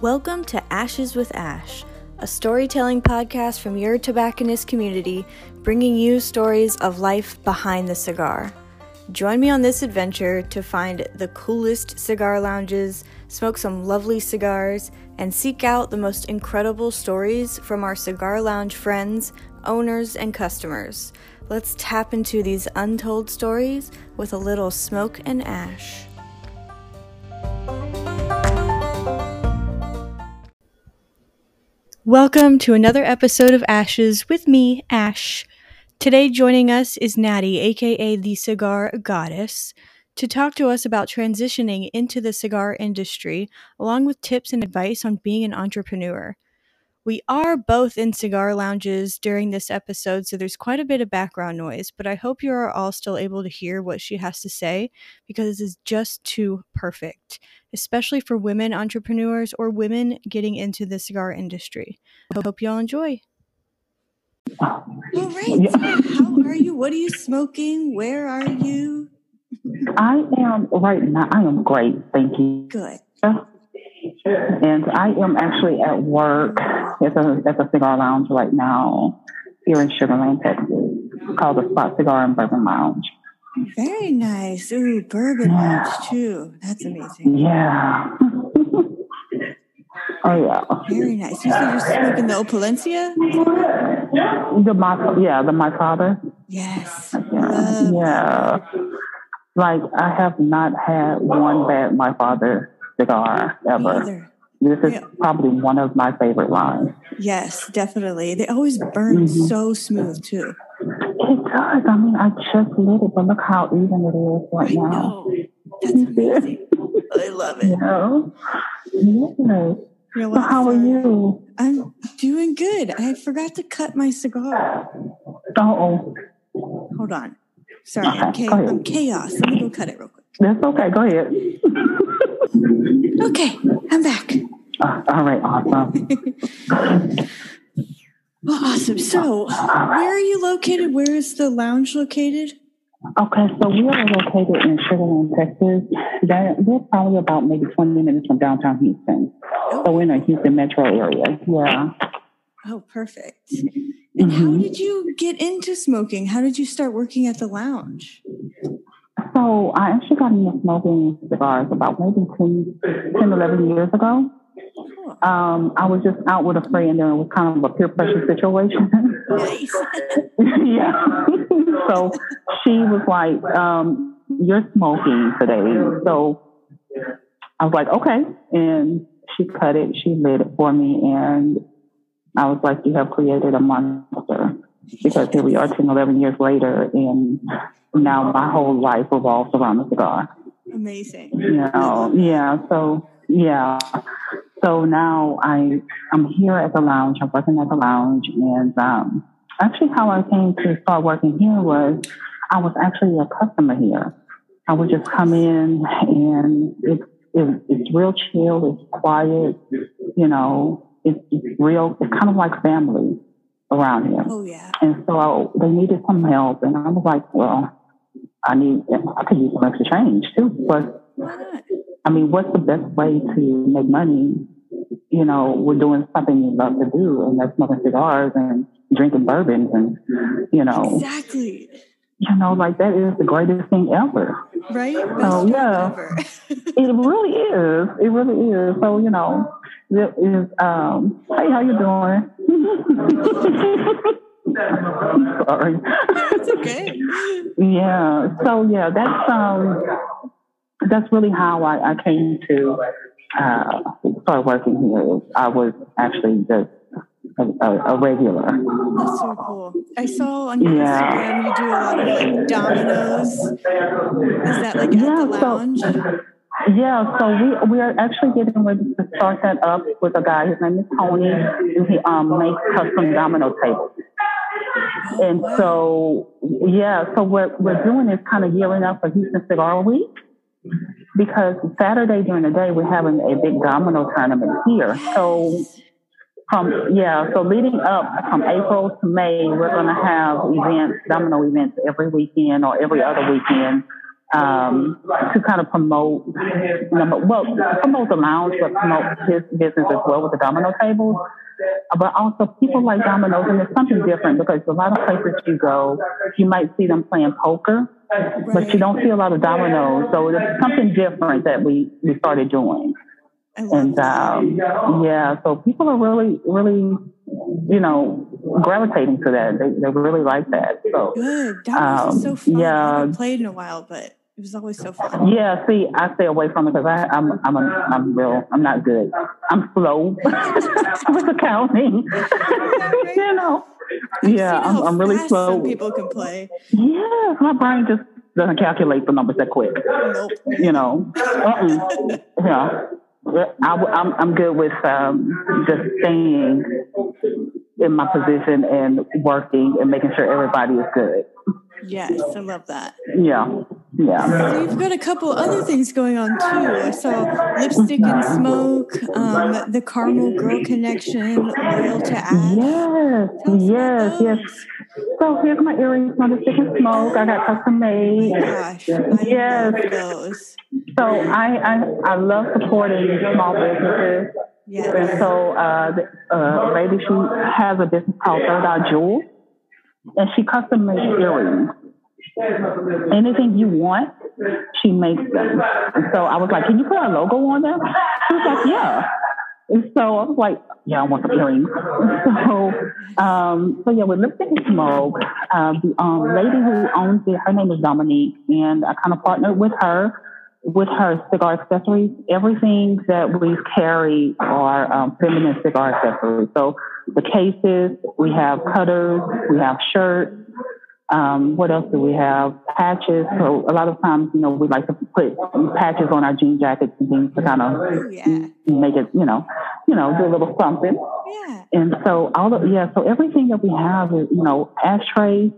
Welcome to Ashes with Ash, a storytelling podcast from your tobacconist community, bringing you stories of life behind the cigar. Join me on this adventure to find the coolest cigar lounges, smoke some lovely cigars, and seek out the most incredible stories from our cigar lounge friends, owners, and customers. Let's tap into these untold stories with a little smoke and ash. Welcome to another episode of Ashes with me, Ash. Today, joining us is Natty, aka the Cigar Goddess, to talk to us about transitioning into the cigar industry, along with tips and advice on being an entrepreneur. We are both in cigar lounges during this episode, so there's quite a bit of background noise, but I hope you are all still able to hear what she has to say because this is just too perfect, especially for women entrepreneurs or women getting into the cigar industry. I hope you all enjoy. All right. How are you? What are you smoking? Where are you? I am right now. I am great. Thank you. Good. And I am actually at work at a, at a cigar lounge right now here in Sugar Land, Texas, called the Spot Cigar and Bourbon Lounge. Very nice. Ooh, bourbon yeah. too. That's amazing. Yeah. oh yeah. Very nice. You said you're smoking the Opulencia? The my yeah, the my father. Yes. Yeah. yeah. Like I have not had one bad my father cigar ever. This is yeah. probably one of my favorite lines. Yes, definitely. They always burn mm-hmm. so smooth too. Does. I mean, I just lit it, but look how even it is right I now. Know. That's amazing. I love it. Yeah. Yes. So how are you? I'm doing good. I forgot to cut my cigar. Oh. Hold on. Sorry, okay, I'm, cha- I'm chaos. Let me go cut it real quick. That's okay. Go ahead. okay, I'm back. Uh, all right, awesome. well, awesome. So, where are you located? Where is the lounge located? Okay, so we are located in Sugar Land, Texas. That, we're probably about maybe 20 minutes from downtown Houston. Oh. So we're in the Houston metro area. Yeah. Oh, perfect. And mm-hmm. how did you get into smoking? How did you start working at the lounge? So I actually got into smoking cigars about maybe 10, 10 11 years ago. Um, I was just out with a friend and it was kind of a peer pressure situation. Yeah. so she was like, um, you're smoking today. So I was like, okay. And she cut it, she lit it for me. And I was like, you have created a monster. Because here we are 10, 11 years later, and now my whole life revolves around the cigar. Amazing. You know, yeah. So, yeah. So now I, I'm here at the lounge. I'm working at the lounge. And um, actually, how I came to start working here was I was actually a customer here. I would just come in and it's, it, it's real chill, it's quiet, you know, it's, it's real, it's kind of like family around here. Oh, yeah. And so they needed some help. And I was like, well, I need, I could use some extra change too. But I mean, what's the best way to make money? You know, we're doing something you love to do, and that's smoking cigars and drinking bourbons, and you know, exactly. You know, like that is the greatest thing ever. Right? So yeah, it really is. It really is. So you know, it is. Um, hey, how you doing? Sorry. It's okay. yeah. So yeah, that's um that's really how I, I came to uh, start working here. I was actually just a, a, a, regular. That's so cool. I saw on your yeah. Instagram you do a lot of like dominoes. Is that like at yeah, the lounge? So, yeah, so we we are actually getting ready to start that up with a guy. His name is Tony, and he um, makes custom domino tables. And so, yeah, so what we're doing is kind of gearing up for Houston Cigar Week because Saturday during the day we're having a big domino tournament here. So from yeah, so leading up from April to May, we're going to have events, domino events every weekend or every other weekend um, to kind of promote, well, promote the lounge, but promote his business as well with the domino tables. But also people like dominoes, and it's something different because a lot of places you go, you might see them playing poker, right. but you don't see a lot of dominoes. So it's something different that we, we started doing. And um, yeah, so people are really, really, you know, gravitating to that. They, they really like that. So good. That um, so fun. Yeah, I haven't played in a while, but it was always so fun. Yeah, see, I stay away from it because I'm I'm a, I'm real. I'm not good. I'm slow with accounting. you know. Yeah, I'm, I'm really slow. Some people can play. Yeah, my brain just doesn't calculate the numbers that quick. Nope. You know. Uh-uh. yeah. I, I'm I'm good with um, just staying in my position and working and making sure everybody is good. Yes, I love that. Yeah. Yeah. So you've got a couple other things going on too. I saw lipstick and smoke, um, the caramel girl connection, loyal to ash. Yes, yes, yes. So here's my earrings, my lipstick and smoke. I got custom made. Oh gosh, yes. those. So I, I I love supporting small businesses. Yes. And so uh, the uh, lady, she has a business called Third Eye Jewels and she custom makes earrings. Anything you want, she makes them. And so I was like, "Can you put our logo on them?" She was like, "Yeah." And so I was like, "Yeah, I want some earrings." So, um, so yeah, with lipstick and smoke, uh, the um, lady who owns it, her name is Dominique, and I kind of partnered with her with her cigar accessories. Everything that we carry are um, feminine cigar accessories. So the cases, we have cutters, we have shirts. Um, what else do we have? Patches. So a lot of times, you know, we like to put patches on our jean jackets and things to kind of yeah. make it, you know, you know, do a little something. Yeah. And so all of yeah, so everything that we have is, you know, ashtrays,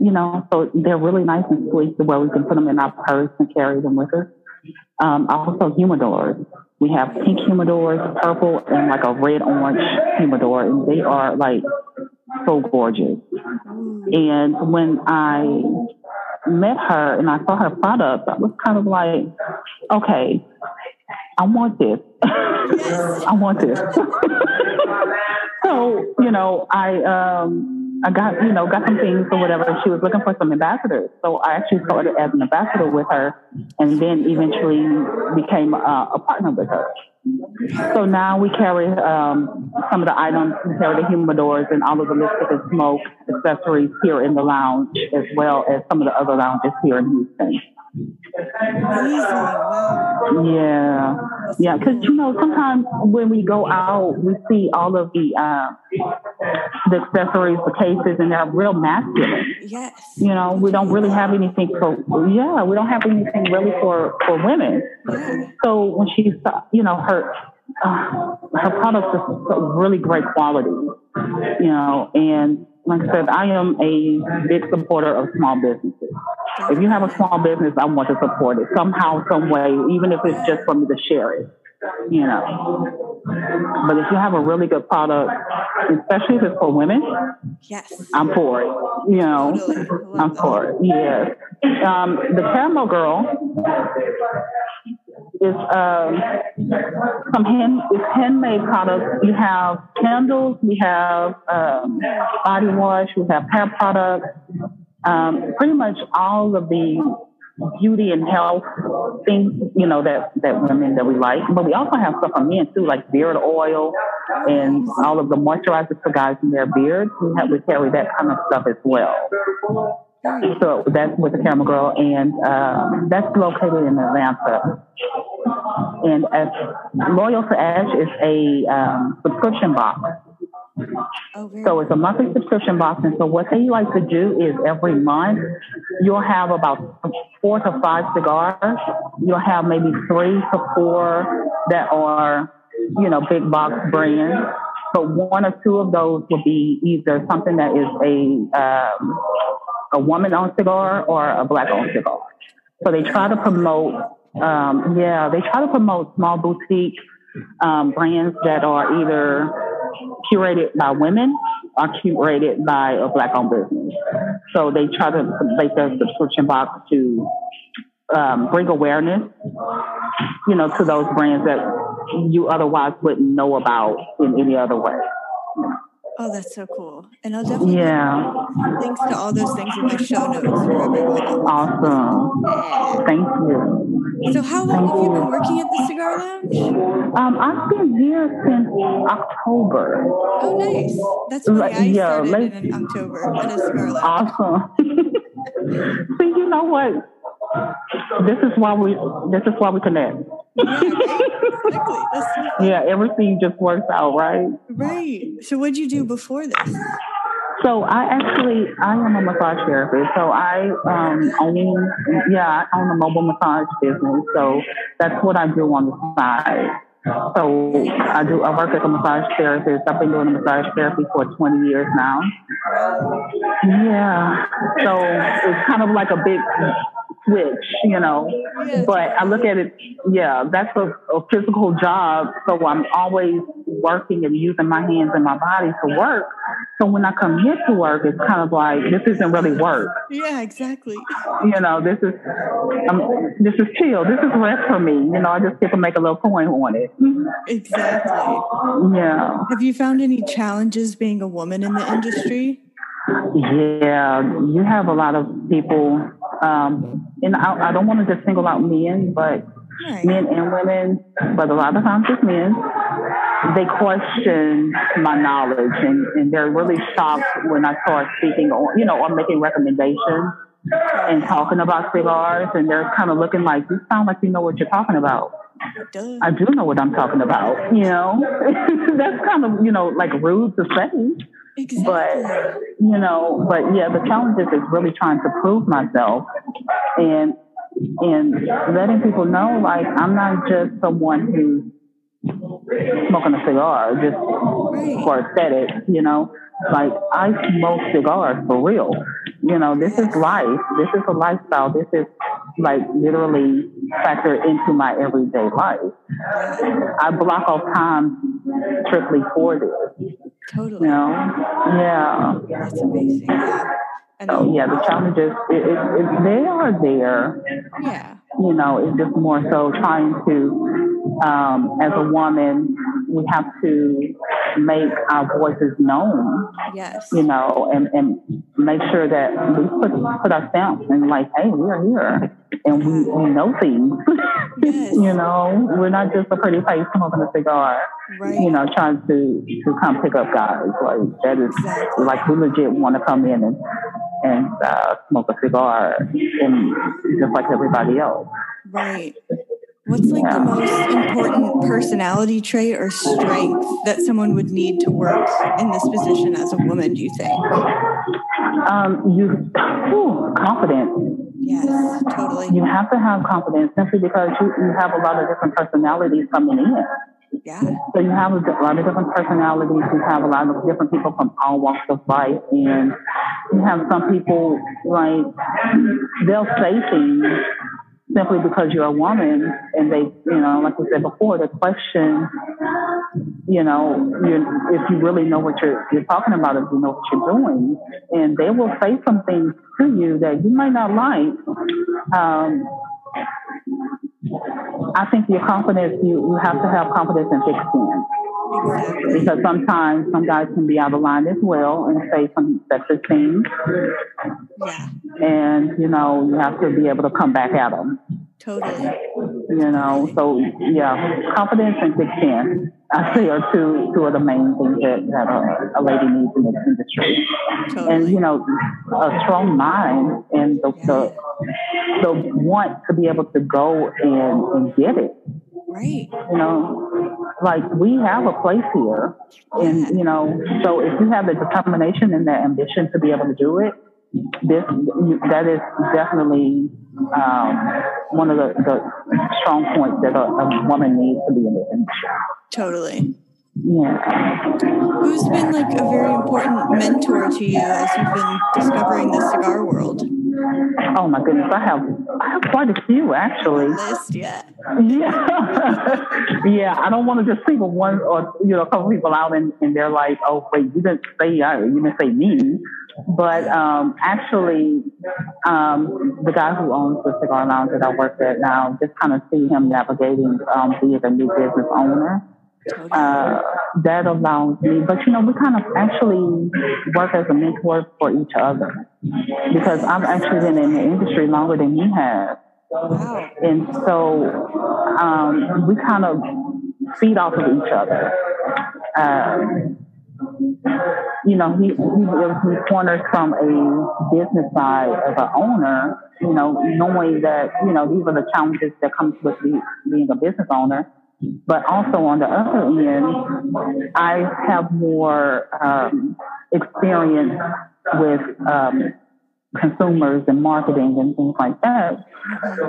you know, so they're really nice and sweet to where we can put them in our purse and carry them with us. Um, also humidors. We have pink humidors, purple, and like a red orange humidor, and they are like so gorgeous. And when I met her and I saw her product, I was kind of like, okay, I want this. I want this. so, you know, I um I got, you know, got some things or whatever. She was looking for some ambassadors. So I actually started as an ambassador with her and then eventually became uh, a partner with her. So now we carry um, some of the items, we carry the humidors and all of the lipstick and smoke accessories here in the lounge, as well as some of the other lounges here in Houston. Yeah, yeah. Because you know, sometimes when we go out, we see all of the uh, the accessories, the cases, and they're real masculine. Yes. You know, we don't really have anything for. Yeah, we don't have anything really for for women. Yeah. So when she, saw, you know, her uh, her products are really great quality. You know, and like I said, I am a big supporter of small businesses. If you have a small business, I want to support it somehow, some way, even if it's just for me to share it. You know, but if you have a really good product, especially if it's for women, yes, I'm for it. You know, totally. I'm for it. Yes. Um, the Caramel Girl is um, some hand it's handmade products. We have candles, we have um, body wash, we have hair products, um, pretty much all of the beauty and health things, you know, that, that women that we like. But we also have stuff for men too, like beard oil and all of the moisturizers for guys in their beards. We have we carry that kind of stuff as well. So that's with the Caramel Girl, and um, that's located in Atlanta. And as Loyal to Ash is a um, subscription box. Oh, so it's a monthly subscription box, and so what they like to do is every month you'll have about four to five cigars. You'll have maybe three to four that are, you know, big box brands, but one or two of those will be either something that is a um, a woman-owned cigar or a black-owned cigar. So they try to promote, um, yeah, they try to promote small boutique um, brands that are either curated by women or curated by a black-owned business. So they try to make their subscription box to um, bring awareness, you know, to those brands that you otherwise wouldn't know about in any other way. Oh, that's so cool. And I'll definitely Yeah, links to all those things in my show notes for everyone. awesome. Thank you. So how long have you been working at the Cigar Lounge? Um, I've been here since October. Oh, nice. That's funny. Like, I yeah, started like- in October at a Cigar Lounge. Awesome. See, you know what? This is why we. This is why we connect. Yeah. Exactly. That's so fun. Yeah, everything just works out, right? Right. So what'd you do before this? So I actually I am a massage therapist. So I um own yeah, I own a mobile massage business. So that's what I do on the side. So I do I work as a massage therapist. I've been doing massage therapy for 20 years now. Yeah. So it's kind of like a big switch, you know. Yeah. But I look at it, yeah, that's a, a physical job. So I'm always working and using my hands and my body to work. So when I come here to work, it's kind of like this isn't really work. Yeah, exactly. You know, this is um, this is chill. This is rest for me. You know, I just get to make a little coin on it. Exactly. Yeah, Have you found any challenges being a woman in the industry? yeah. You have a lot of people, um, and I, I don't want to just single out men, but Right. men and women, but a lot of times it's men, they question my knowledge and, and they're really shocked when I start speaking on, you know, or making recommendations and talking about cigars and they're kind of looking like, you sound like you know what you're talking about. Duh. I do know what I'm talking about, you know. That's kind of, you know, like rude to say, Exactly. but you know, but yeah, the challenge is, is really trying to prove myself and and letting people know like I'm not just someone who's smoking a cigar just for aesthetic, you know. Like I smoke cigars for real. You know, this is life. This is a lifestyle. This is like literally factor into my everyday life. I block off time strictly for this. You Totally. know? Yeah. That's amazing. Yeah. And So yeah, the challenges it, it, it, they are there. yeah. You know, it's just more so trying to, um, as a woman, we have to make our voices known. Yes. You know, and, and make sure that we put put our stamp and like, hey, we are here and we, we know things. Yes. you know, we're not just a pretty face smoking a cigar. Right. You know, trying to to come pick up guys like that is Exactly. like we legit want to come in and and uh, smoke a cigar and just like everybody else. Right. What's like the most important personality trait or strength that someone would need to work in this position as a woman, do you think? Um, you whew, confidence. Yes, totally. You have to have confidence simply because you, you have a lot of different personalities coming in. Yeah. So you have a lot of different personalities. You have a lot of different people from all walks of life, and you have some people like they'll say things simply because you're a woman, and they, you know, like we said before, the question, you know, you, if you really know what you're you're talking about, if you know what you're doing, and they will say some things to you that you might not like. Um, I think your confidence, you, you have to have confidence in thick skin Exactly. because sometimes some guys can be out of line as well and say some sexist things, Yeah, and you know you have to be able to come back at them. Totally. You know, so yeah, confidence and thick skin, I say, are two two of the main things that, that a, a lady needs in this industry. And you know, a strong mind and the the, the want to be able to go and, and get it. Right. you know, like we have a place here, and you know, so if you have the determination and the ambition to be able to do it, this that is definitely um, one of the, the strong points that a, a woman needs to be in this industry. Totally. Yeah. Who's been like a very important mentor to you as you've been discovering the cigar world? Oh my goodness, I have I have quite a few actually. List yet? Yeah, yeah. I don't want to just single one or you know a couple people out and, and they're like, oh wait, you didn't say I, you didn't say me. But um, actually, um, the guy who owns the cigar lounge that I work at now, just kind of see him navigating um, being a new business owner. Uh, that allows me, but you know, we kind of actually work as a mentor for each other because I've actually been in the industry longer than you have. Wow. And so um, we kind of feed off of each other. Um, you know, he, he me pointers from a business side as an owner, you know, knowing that, you know, these are the challenges that comes with being a business owner. But also on the other end, I have more um, experience with um, consumers and marketing and things like that.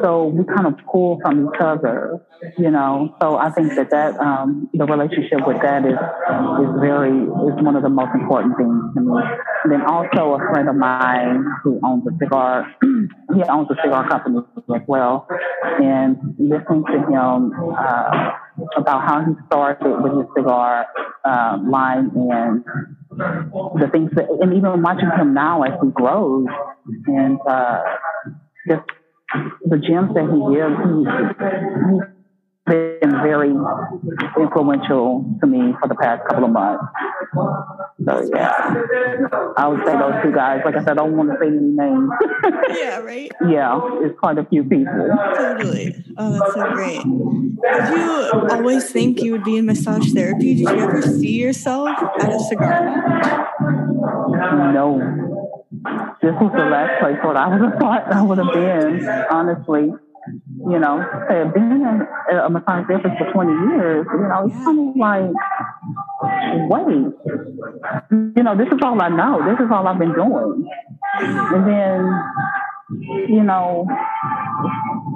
So we kind of pull from each other, you know. So I think that that um, the relationship with that is is very is one of the most important things to me. And then also a friend of mine who owns a cigar, he owns a cigar company as well, and listening to him uh, about how he started with his cigar uh, line and the things that, and even watching him now as he grows and uh, just the gems that he gives, he, been very influential to me for the past couple of months. So yeah, I would say those two guys. Like I said, I don't want to say any names. yeah, right. yeah, it's quite a few people. Totally. Oh, that's so great. Did you always think you would be in massage therapy? Did you ever see yourself at a cigar? No this was the last place where I would have thought I would have been, honestly. You know, had been uh, a massage therapist for 20 years, you know, it's kind of like, wait, you know, this is all I know. This is all I've been doing. And then, you know,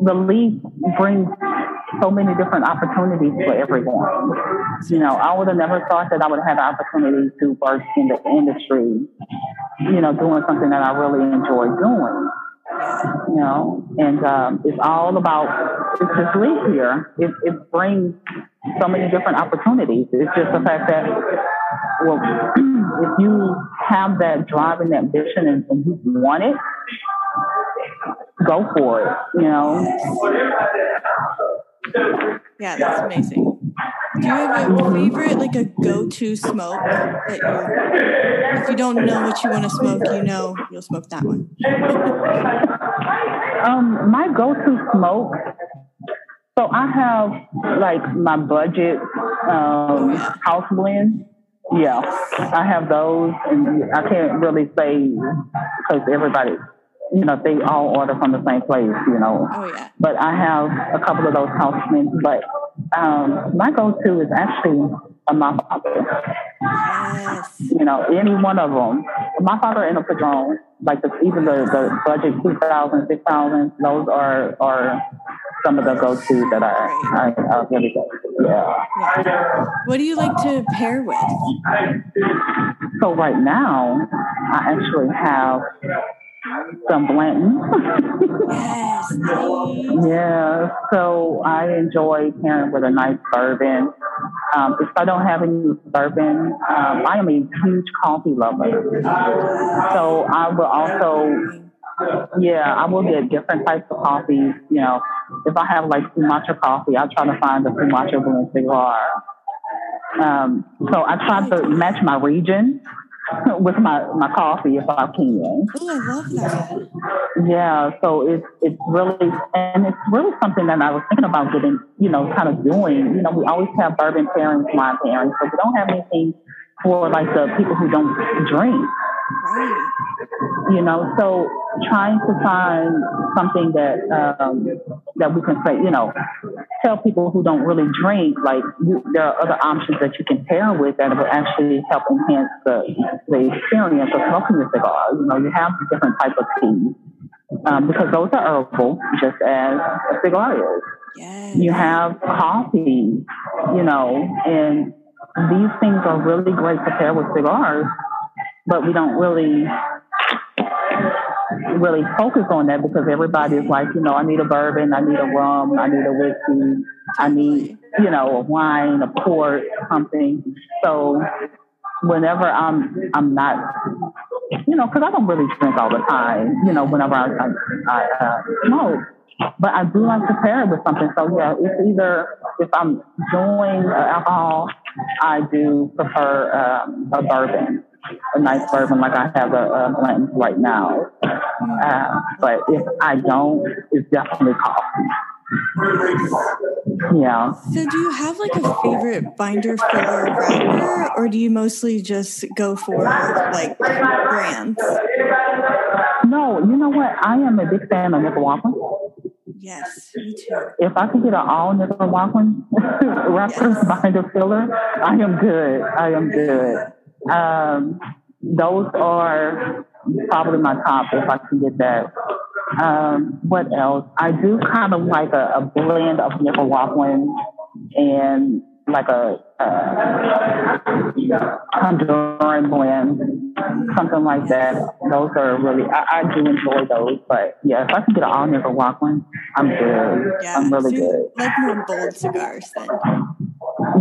the leaf brings so many different opportunities for everyone. You know, I would have never thought that I would have had the opportunity to work in the industry, you know, doing something that I really enjoy doing. You know, and um, it's all about it's this leaf here. It, it brings so many different opportunities. It's just the fact that, well, if you have that drive and that vision and, and you want it, go for it, you know. Yeah, that's amazing. Do you have a favorite, like a go-to smoke that you, if you don't know what you want to smoke, you know you'll smoke that one? um, my go-to smoke. So I have like my budget um, oh, house blend. Yeah, I have those, and I can't really say because everybody you know, they all order from the same place, you know. Oh, yeah. But I have a couple of those housements. But um, my go-to is actually a my father. Yes. You know, any one of them. My father and a Padron, like the, even the, the budget 2000 6000 those are, are some of the go-to that I, I, really go yeah. yeah. What do you like to pair with? So right now, I actually have some Blanton. yes. yeah. So I enjoy pairing with a nice bourbon. Um, if I don't have any bourbon, um, I am a huge coffee lover. So I will also, yeah, I will get different types of coffee. You know, if I have like Sumatra coffee, I try to find a Sumatra blend cigar. Um, so I try to match my region. with my, my coffee if I can. Oh, I love that. Yeah, so it's it's really and it's really something that I was thinking about getting, you know, kind of doing. You know, we always have bourbon pairings, wine pairings, but we don't have anything for like the people who don't drink. Right. You know, so trying to find something that um, that we can say, you know, tell people who don't really drink, like you, there are other options that you can pair with that will actually help enhance the the experience of smoking a cigar. You know, you have different types of teas um, because those are herbal, just as a cigar is. Yes. You have coffee, you know, and these things are really great to pair with cigars, but we don't really really focus on that because everybody is like, you know, I need a bourbon, I need a rum, I need a whiskey, I need, you know, a wine, a port, something. So whenever I'm I'm not you know, because I don't really drink all the time, you know, whenever I, I, I uh, smoke. But I do like to pair it with something. So yeah, it's either if I'm doing uh, alcohol, I do prefer um, a bourbon, a nice bourbon like I have a, a blend right now. Uh, but if I don't, it's definitely coffee. Yeah. So, do you have like a favorite binder filler wrapper, or do you mostly just go for like brands? No, you know what? I am a big fan of Nicaraguan. Yes, me too. If I could get an all Nicaraguan wrapper yes. binder filler, I am good. I am good. Um, those are probably my top if I can get that. Um, what else? I do kind of like a, a blend of Nicaraguan and like a, a Honduran blend, something like that. Those are really, I, I, do enjoy those. But yeah, if I can get an all Nicaraguan, I'm good. Yeah, I'm really so good. Like more bold cigars then.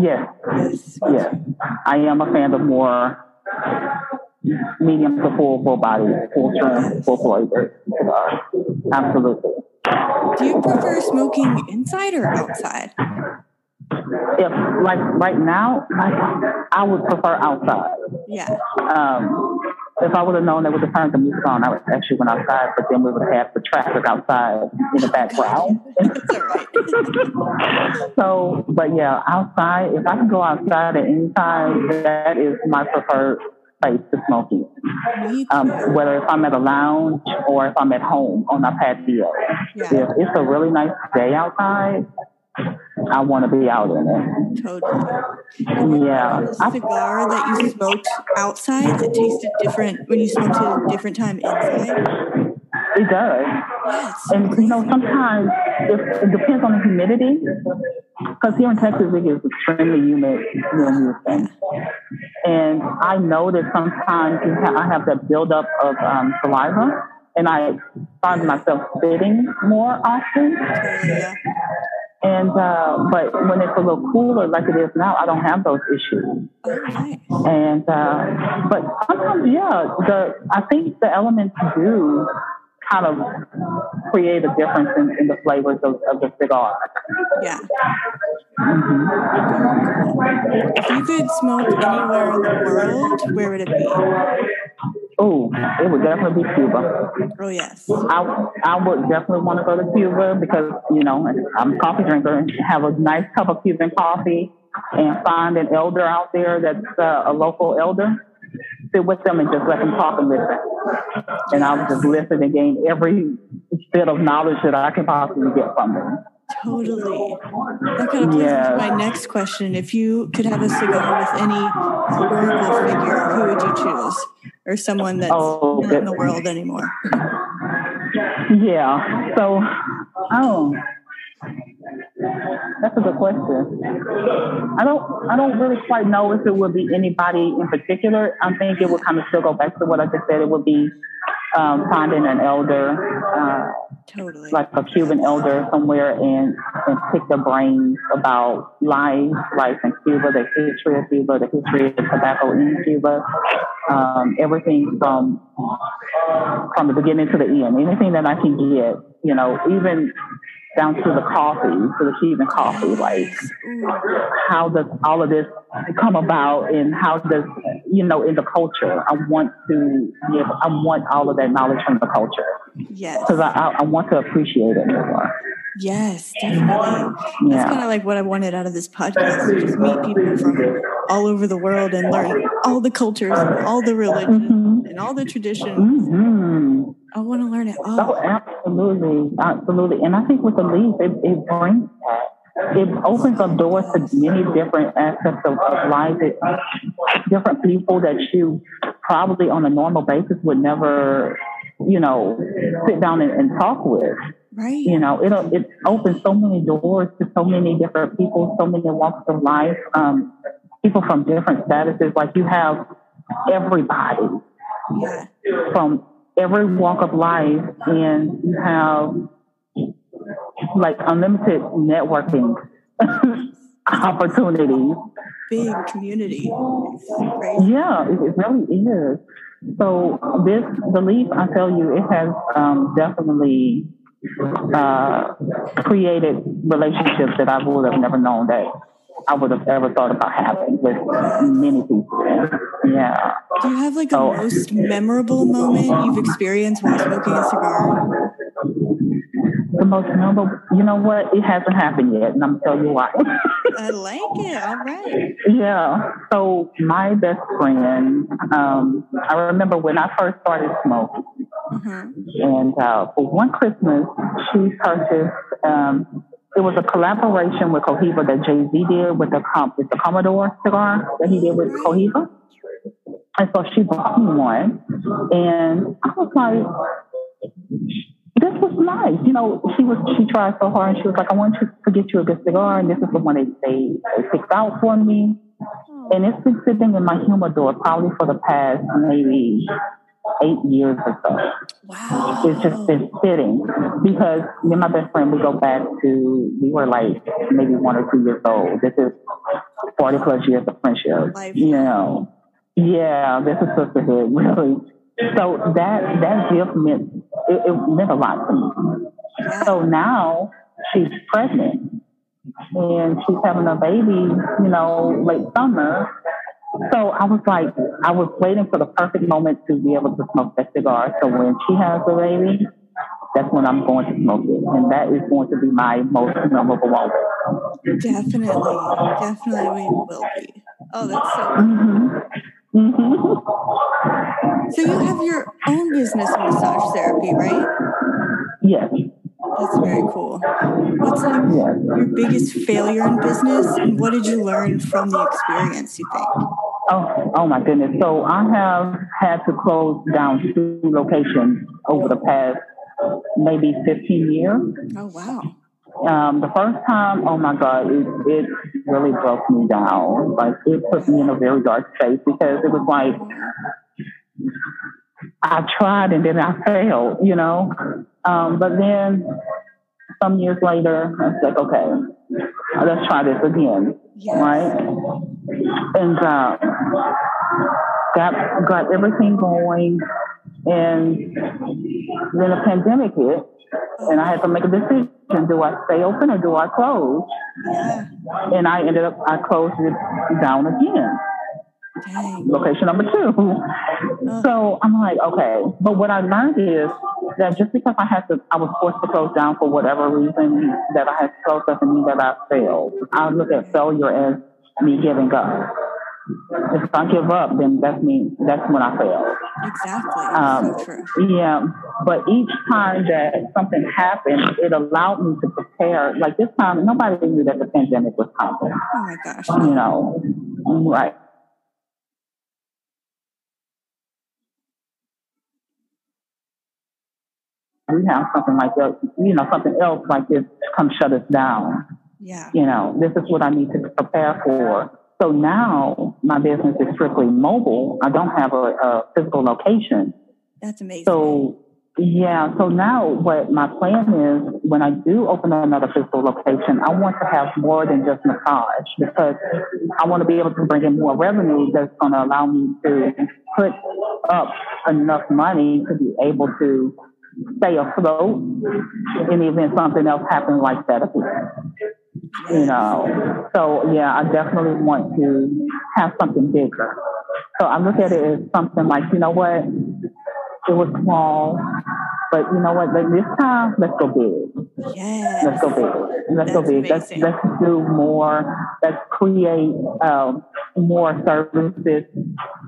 Yes. Yes. I am a fan of more medium to full, full body, full trim, full flavor. Absolutely. Do you prefer smoking inside or outside? If like right now, I, I would prefer outside. Yeah. Um, if I would have known they would have turned the music on, I would actually went outside, but then we would have the traffic outside in the background. so, but yeah, outside, if I can go outside at any time, that is my preferred place to smoking. Um, whether if I'm at a lounge or if I'm at home on my patio. Yeah. If it's a really nice day outside, I want to be out in it. Totally. Yeah. The cigar that you smoked outside that tasted different when you smoked it at a different time inside? It does. Yeah, and you know, sometimes it, it depends on the humidity. Because here in Texas, it is extremely humid here in Houston. And I know that sometimes ha- I have that buildup of um, saliva, and I find myself spitting more often. And uh, but when it's a little cooler like it is now, I don't have those issues. And uh, but sometimes, yeah, the I think the elements do kind of create a difference in, in the flavors of, of, the cigar. Yeah. Mm-hmm. If you could smoke anywhere in the world, where would it be? Oh, it would definitely be Cuba. Oh yes. I I would definitely want to go to Cuba because you know I'm a coffee drinker. and Have a nice cup of Cuban coffee and find an elder out there that's uh, a local elder sit with them and just let them talk and listen. And I'll just listen and gain every bit of knowledge that I can possibly get from them. Totally. That kind of plays yes. into my next question. If you could have a cigar with any historical figure, who would you choose? Or someone that's oh, not in the world anymore? Yeah. So, oh, that's a good question. I don't I don't really quite know if it would be anybody in particular. I think it would kind of still go back to what I just said. It would be um, finding an elder, uh, totally. like a Cuban elder somewhere, and and pick their brains about life, life in Cuba, the history of Cuba, the history of tobacco in Cuba, um, everything from from the beginning to the end. Anything that I can get, you know, even down to the coffee, to the Cuban coffee. Like, how does all of this come about, and how does you know in the culture? I want to give. I want all of that knowledge from the culture. Yes, because I, I, I want to appreciate it more. Yes, definitely. Yeah. That's kind of like what I wanted out of this podcast to just meet people from all over the world and learn all the cultures, and all the religions, mm-hmm. and all the traditions. Mm-hmm. I want to learn it all. Oh, absolutely. Absolutely. And I think with the leaf, it, it brings that. It opens up doors to many different aspects of, of life. Different people that you probably on a normal basis would never, you know, sit down and, and talk with. Right. You know, it it opens so many doors to so many different people, so many walks of life, um, people from different statuses. Like you have everybody yeah. from every walk of life, and you have like unlimited networking opportunities. Big community. Right? Yeah, it, it really is. So this belief, I tell you, it has um, definitely uh, created relationships that I would have never known that I would have ever thought about having with many people. Yeah. Do you have like a most memorable moment you've experienced while smoking a cigar? The most memorable, you know what? It hasn't happened yet, and I'm telling you why. I like it. All right. Yeah. So my best friend, um, I remember when I first started smoking, mm-hmm. and uh, for one Christmas, she purchased. Um, it was a collaboration with Cohiba that Jay Z did with the comp with the Comador cigar that he did with Cohiba. And so she bought me one, and I was like, this was nice. You know, she was she tried so hard, and she was like, I want you to get you a good cigar, and this is the one they they, they picked out for me. Oh. And it's been sitting in my humidor probably for the past maybe eight years or so. Wow. It's just been sitting because me and my best friend, we go back to, we were like maybe one or two years old. This is 40 plus years of friendship. Life. You know, yeah, this is sisterhood, really. So that, that gift meant, it, it meant a lot to me. So now she's pregnant and she's having a baby, you know, late summer. So I was like, I was waiting for the perfect moment to be able to smoke that cigar. So when she has the baby, that's when I'm going to smoke it. And that is going to be my most memorable moment. Definitely. Definitely will be. Oh, that's so mm-hmm. Mm-hmm. So you have your own business in massage therapy, right? Yes. That's very cool. What's like your biggest failure in business, and what did you learn from the experience? You think? Oh, oh my goodness! So I have had to close down two locations over the past maybe 15 years. Oh wow! Um, the first time, oh my God, it, it really broke me down. Like it put me in a very dark space because it was like I tried and then I failed, you know. Um, but then some years later, I was like, okay, let's try this again, yes. right? And uh, got got everything going, and then the pandemic hit, and I had to make a decision: do I stay open or do I close? Yeah. And I ended up I closed it down again. Dang. Location number two. Oh. So I'm like, okay. But what I learned is that just because I had to, I was forced to close down for whatever reason that I had to close doesn't mean that I failed. I look at failure as me giving up. If I give up, then that's me. That's when I fail. Exactly. Um, so true. Yeah, but each time that something happened, it allowed me to prepare. Like this time, nobody knew that the pandemic was coming. Oh my gosh. You know, right. we have something like that, you know, something else like this come shut us down. Yeah. You know, this is what I need to prepare for. So now my business is strictly mobile. I don't have a, a physical location. That's amazing. So yeah, so now what my plan is when I do open another physical location, I want to have more than just massage because I want to be able to bring in more revenue that's going to allow me to put up enough money to be able to stay afloat in the event something else happens like that again. You know, so yeah, I definitely want to have something bigger. So I look at it as something like, you know what, it was small, but you know what? Like this time, let's go big. Yes. Let's go big. Let's That's go big. Let's let's do more. Let's create um, more services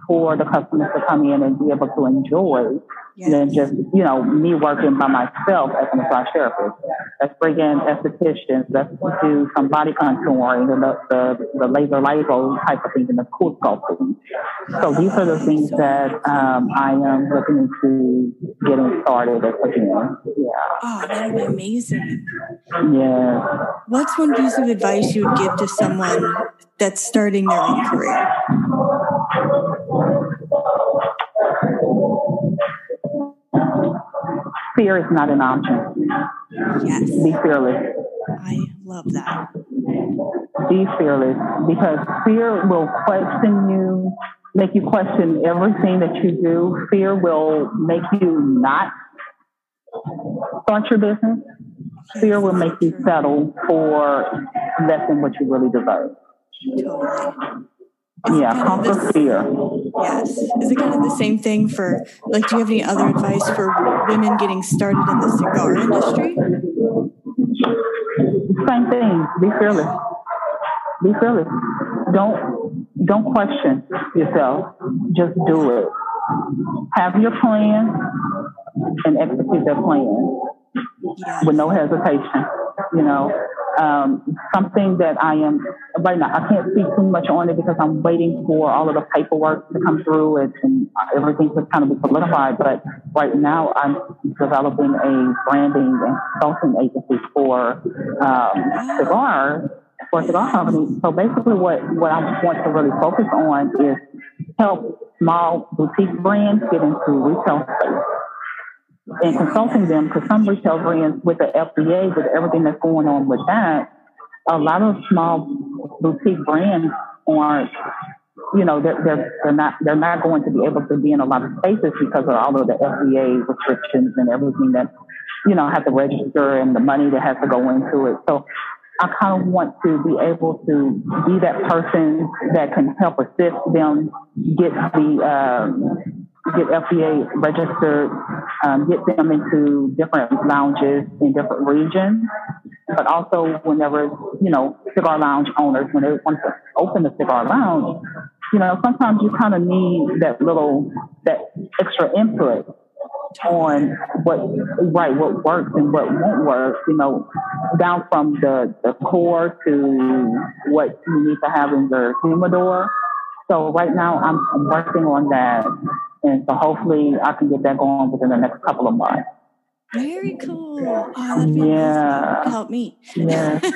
for the customers to come in and be able to enjoy yes. than just, you know, me working by myself as a massage therapist. Let's bring in estheticians. Let's do some body contouring and the, the, the laser lipo type of things and the cool sculpting. So these are the things that um, I am looking into getting started again. Yeah. Oh, that would be amazing. Yeah. What's one piece of advice you would give to someone that's starting their own career? Fear is not an option. Yes. Be fearless. I love that. Be fearless because fear will question you make you question everything that you do. Fear will make you not start your business. Fear will make you settle for less than what you really deserve. Totally. Yeah, um, conquer this, fear. Yes. Is it kind of the same thing for, like, do you have any other advice for women getting started in the cigar industry? Same thing. Be fearless. Be fearless. Don't don't question yourself. Just do it. Have your plan and execute that plan Yes. with no hesitation. You know, um, something that I am right now. I can't speak too much on it because I'm waiting for all of the paperwork to come through and, and everything to kind of be solidified. But right now, I'm developing a branding and consulting agency for um, cigar for cigar companies. So basically, what what I want to really focus on is help small boutique brands get into retail space and consulting them because some retail brands with the FDA, with everything that's going on with that, a lot of small boutique brands aren't, you know, they're, they're, they're not they're not going to be able to be in a lot of spaces because of all of the FDA restrictions and everything that, you know, have to register and the money that has to go into it. So I kind of want to be able to be that person that can help assist them get the um, get FDA registered, um, get them into different lounges in different regions, but also whenever, you know, cigar lounge owners, when they want to open a cigar lounge, you know, sometimes you kind of need that little, that extra input on what, right, what works and what won't work, you know, down from the, the core to what you need to have in your humidor. So right now I'm, I'm working on that. And so hopefully I can get that going within the next couple of months. Very cool. Oh, that'd be Yeah. amazing. Help me. Yeah.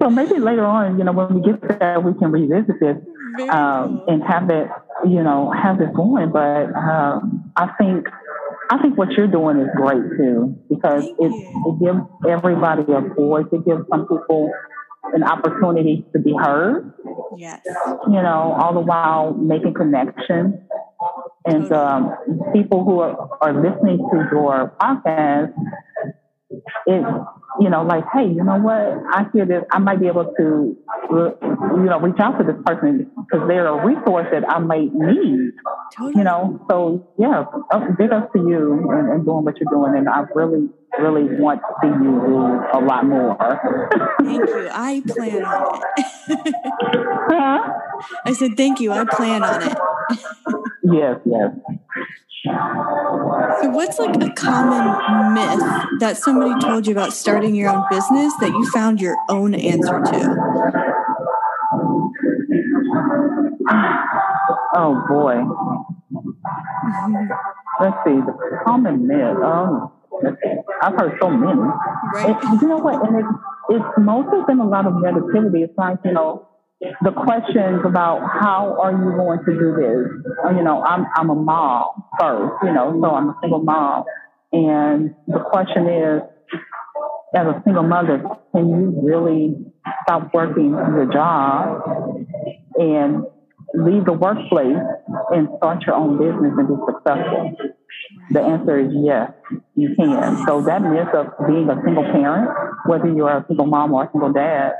so maybe later on, you know, when we get there, we can revisit this um, cool. and have that, you know, have this going. But um, I think I think what you're doing is great too because Thank it you. it gives everybody a voice. It gives some people an opportunity to be heard. Yes. You know, all the while making connections. And um, people who are, are listening to your podcast, it, you know, like, hey, you know what? I hear this. I might be able to, you know, reach out to this person because they're a resource that I might need. Totally. You know, so yeah, up, big up to you and, and doing what you're doing. And I really, really want to see you do a lot more. Thank you. I plan on it. Huh? I said, thank you. I plan on it. yes, yes. So, what's like a common myth that somebody told you about starting your own business that you found your own answer to? Oh boy. Let's see, the common myth. Um. I've heard so many. Right? And you know what? And it, it's mostly been a lot of negativity. It's like, you know, the questions about how are you going to do this? Uh, You know, I'm, I'm a mom first, you know, so I'm a single mom. And the question is, as a single mother, can you really stop working your job and leave the workplace and start your own business and be successful? The answer is yes, you can. So that myth of being a single parent, whether you're a single mom or a single dad,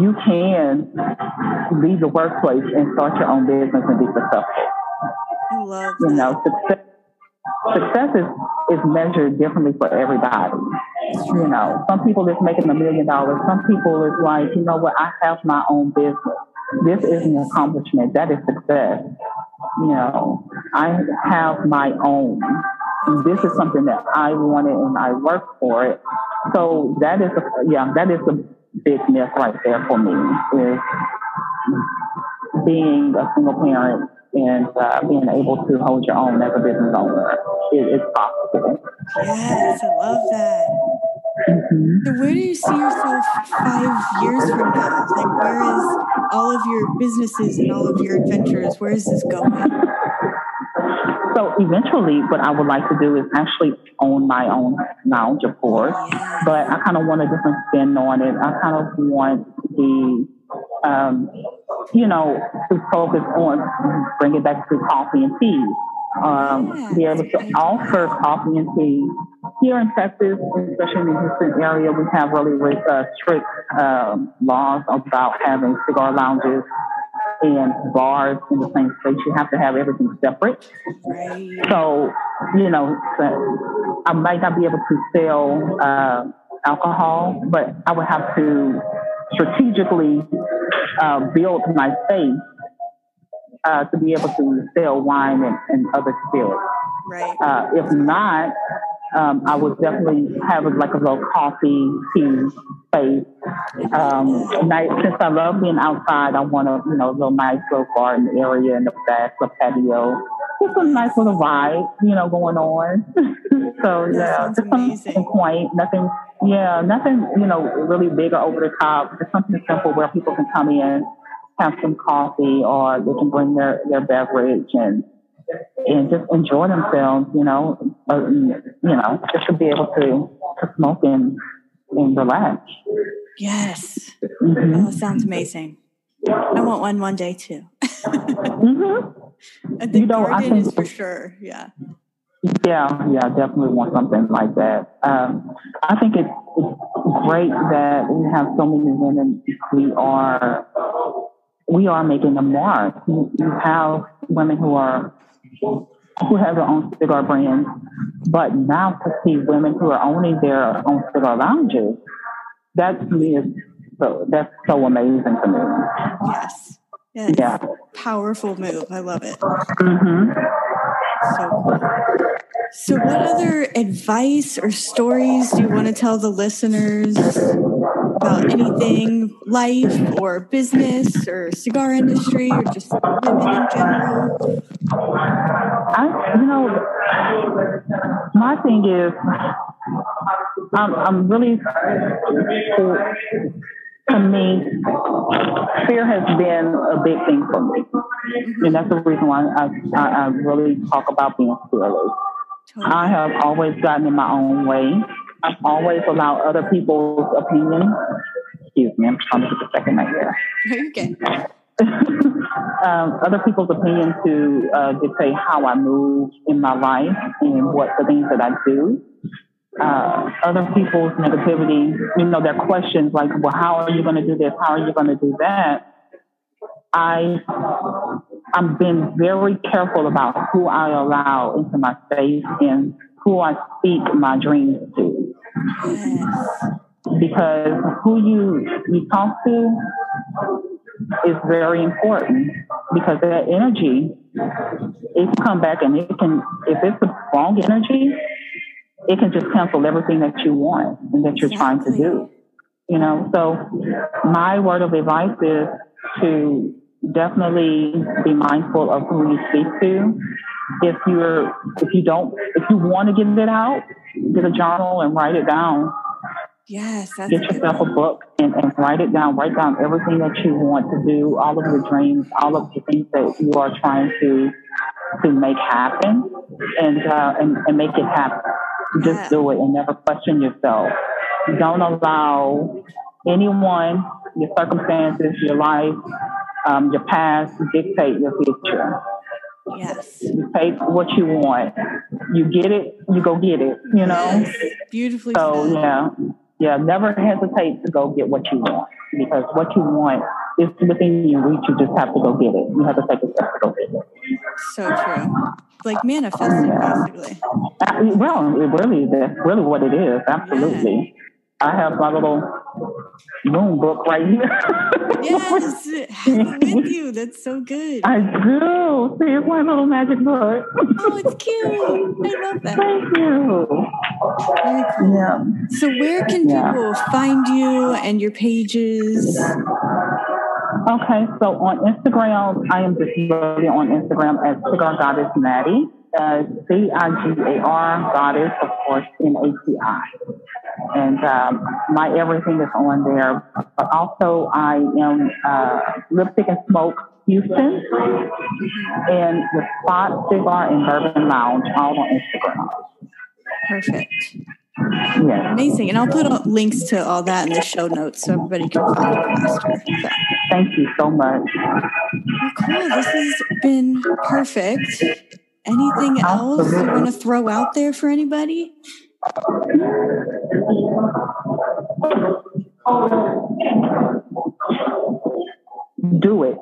you can leave the workplace and start your own business and be successful. I love You know, success success is, is measured differently for everybody. You know, some people is making a million dollars. Some people is like, you know what, I have my own business. This is an accomplishment. That is success. You know, I have my own. This is something that I wanted and I worked for it. So that is, a, yeah, that is a big myth right there for me is being a single parent and uh, being able to hold your own as a business owner is, is possible. Yes, I love that. Mhm. So, where do you see yourself five years from now? Like, where is all of your businesses and all of your adventures? Where is this going? So eventually, what I would like to do is actually own my own lounge, of course. But I kind of want a different spin on it. I kind of want the um, you know, to focus on bring it back to coffee and tea. Um, be able to offer coffee and tea here in Texas, especially in the Houston area. We have really uh, strict um, laws about having cigar lounges and bars in the same space. You have to have everything separate. Right. So, you know, I might not be able to sell uh, alcohol, but I would have to strategically uh, build my space uh, to be able to sell wine and, and other spirits. Right. Uh, if not, um, I would definitely have like a little coffee tea space. Um, nice, since I love being outside, I want a you know a little nice little garden area in the back, a patio. Just a nice little vibe, you know, going on. so yeah, just something quaint, nothing. Yeah, nothing you know really big or over the top. Just something simple where people can come in, have some coffee, or they can bring their their beverage and and just enjoy themselves, you know, you know, just to be able to, to smoke and, and relax. Yes. Mm-hmm. Oh, sounds amazing. I want one one day too. mm-hmm. The you know, garden I think, is for sure. Yeah. Yeah, yeah, definitely want something like that. Um, I think it's, it's great that we have so many women. We are we are making a mark. You have women who are who have their own cigar brands, but now to see women who are owning their own cigar lounges, that to me is so that's so amazing to me. Yes. yes. Yeah. Powerful move. I love it. Mm-hmm. So cool. So, what other advice or stories do you want to tell the listeners about anything, life or business or cigar industry or just women in general? I, you know, my thing is, I'm, I'm really, to me, fear has been a big thing for me. Mm-hmm. And that's the reason why I, I, I really talk about being fearless. I have always gotten in my own way. I've always allowed other people's opinion. Excuse me, I'm trying to get a second right here. Okay. um, other people's opinion to uh, dictate how I move in my life and what the things that I do. Uh, other people's negativity, you know, their questions like, well, how are you going to do this? How are you going to do that? I I'm being very careful about who I allow into my space and who I speak my dreams to. Because who you you talk to is very important because that energy it can come back and it can if it's the wrong energy, it can just cancel everything that you want and that you're trying to do. You know, so my word of advice is to definitely be mindful of who you speak to. If you're, if you don't, if you want to get it out, get a journal and write it down. Yes, get yourself a book and, and write it down. Write down everything that you want to do, all of your dreams, all of the things that you are trying to to make happen, and uh, and, and make it happen. Just yeah. do it and never question yourself. Don't allow anyone, your circumstances, your life, um, your past to dictate your future. Yes. You take what you want. You get it, you go get it, you know? Yes. Beautifully so, said. yeah. Yeah, never hesitate to go get what you want because what you want is within your reach. You just have to go get it. You have to take a step to go get it. So true. Like manifesting, yeah. basically. Well, it really, that's really what it is. Absolutely. Yeah. I have my little moon book right here. yes, with you. That's so good. I do. See, it's my little magic book. oh, it's cute. I love that. Thank you. Very cool. Yeah. So, where can yeah. people find you and your pages? Okay, so on Instagram, I am just really on Instagram as Cigar Goddess Natty. Uh, C I G A R Goddess, of course, N A T I and um, my everything is on there. But also, I am uh, Lipstick and Smoke Houston and the Spot Cigar and Bourbon Lounge, all on Instagram. Perfect. Yeah. Amazing. And I'll put links to all that in the show notes so everybody can find it faster. So. Thank you so much. Well, cool. This has been perfect. Anything else you want to throw out there for anybody? Do it.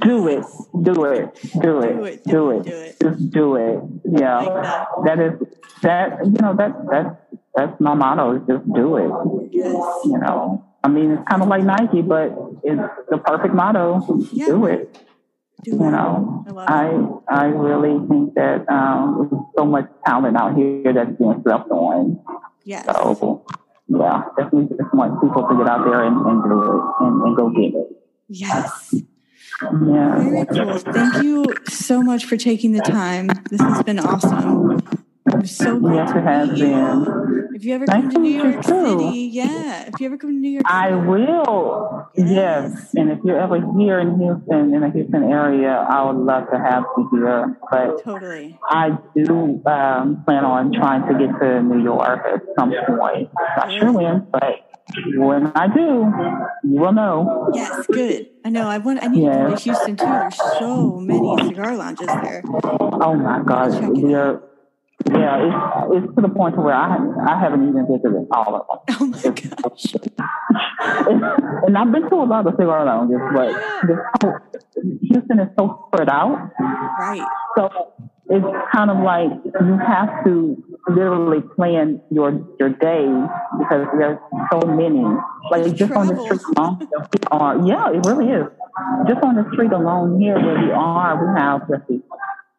Do it. Do it. Do it. Do it. Do it. Just do it. Yeah. That is that you know that that's that's my motto is just do it. Yes. You know. I mean it's kinda like Nike, but it's the perfect motto. Yeah. Do it. Do You know. I I. I really think that um there's so much talent out here that's being slept on. Yes. So yeah, definitely just want people to get out there and, and do it and, and go get it. Yes. Yeah. Very cool. Thank you so much for taking the time. This has been awesome. It was so great Yes, to it has meet you. been. If you ever Nice come to to New York too. City, yeah. If you ever come to New York City, I will. Yes. Yes. And if you're ever here in Houston, in the Houston area, I would love to have you here. But totally. I do um, plan on trying to get to New York at some point. Not sure when, but when I do, you will know. Yes, good. I know. I want. I need to go to Houston too. There's so many cigar lounges there. Oh my gosh, Check it we're yeah, it's it's to the point to where I I haven't even visited all of them. Oh my gosh. and I've been to a lot of cigar lounges, but this whole, Houston is so spread out. Right. So it's kind of like you have to literally plan your your day because there's so many. Like just on the street alone, are yeah, it really is. Just on the street alone here where we are, we have let's see,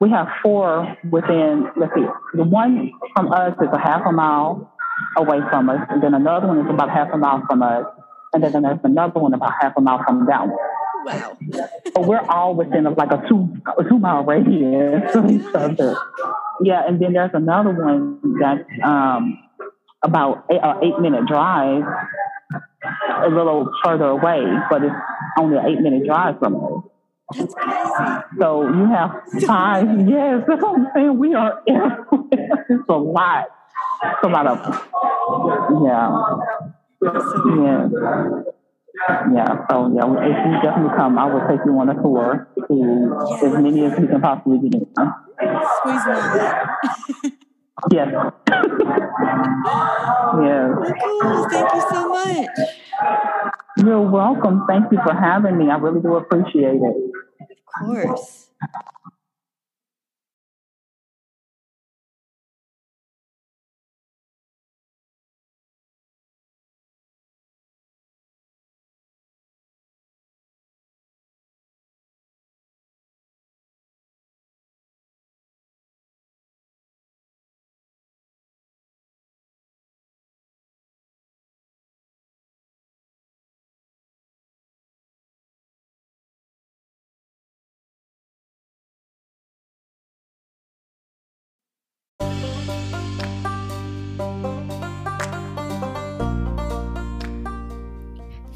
we have four within let's see, the one from us is a half a mile away from us, and then another one is about half a mile from us, and then there's another one about half a mile from that one. Wow. So we're all within of like a two a two mile radius of each other. Yeah, and then there's another one that's um, about eight, uh, eight minute drive, a little further away, but it's only an eight minute drive from us. So you have five. Yes, that's what I'm saying. We are everywhere. It's a lot. It's a lot of yeah. Yeah. Yeah, so yeah, if you definitely come, I will take you on a tour to as many as we can possibly get in. squeeze in. Yes. yes. Cool. Thank you so much. You're welcome. Thank you for having me. I really do appreciate it. Of course.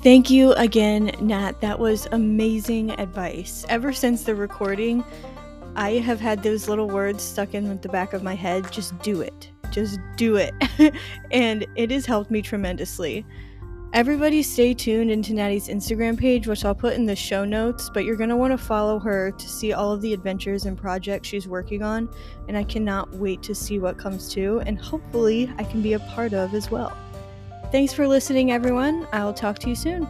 Thank you again, Nat. That was amazing advice. Ever since the recording, I have had those little words stuck in the back of my head. Just do it. Just do it. and it has helped me tremendously. Everybody stay tuned into Natty's Instagram page, which I'll put in the show notes, but you're going to want to follow her to see all of the adventures and projects she's working on, and I cannot wait to see what comes to, and hopefully I can be a part of as well. Thanks for listening, everyone. I'll talk to you soon.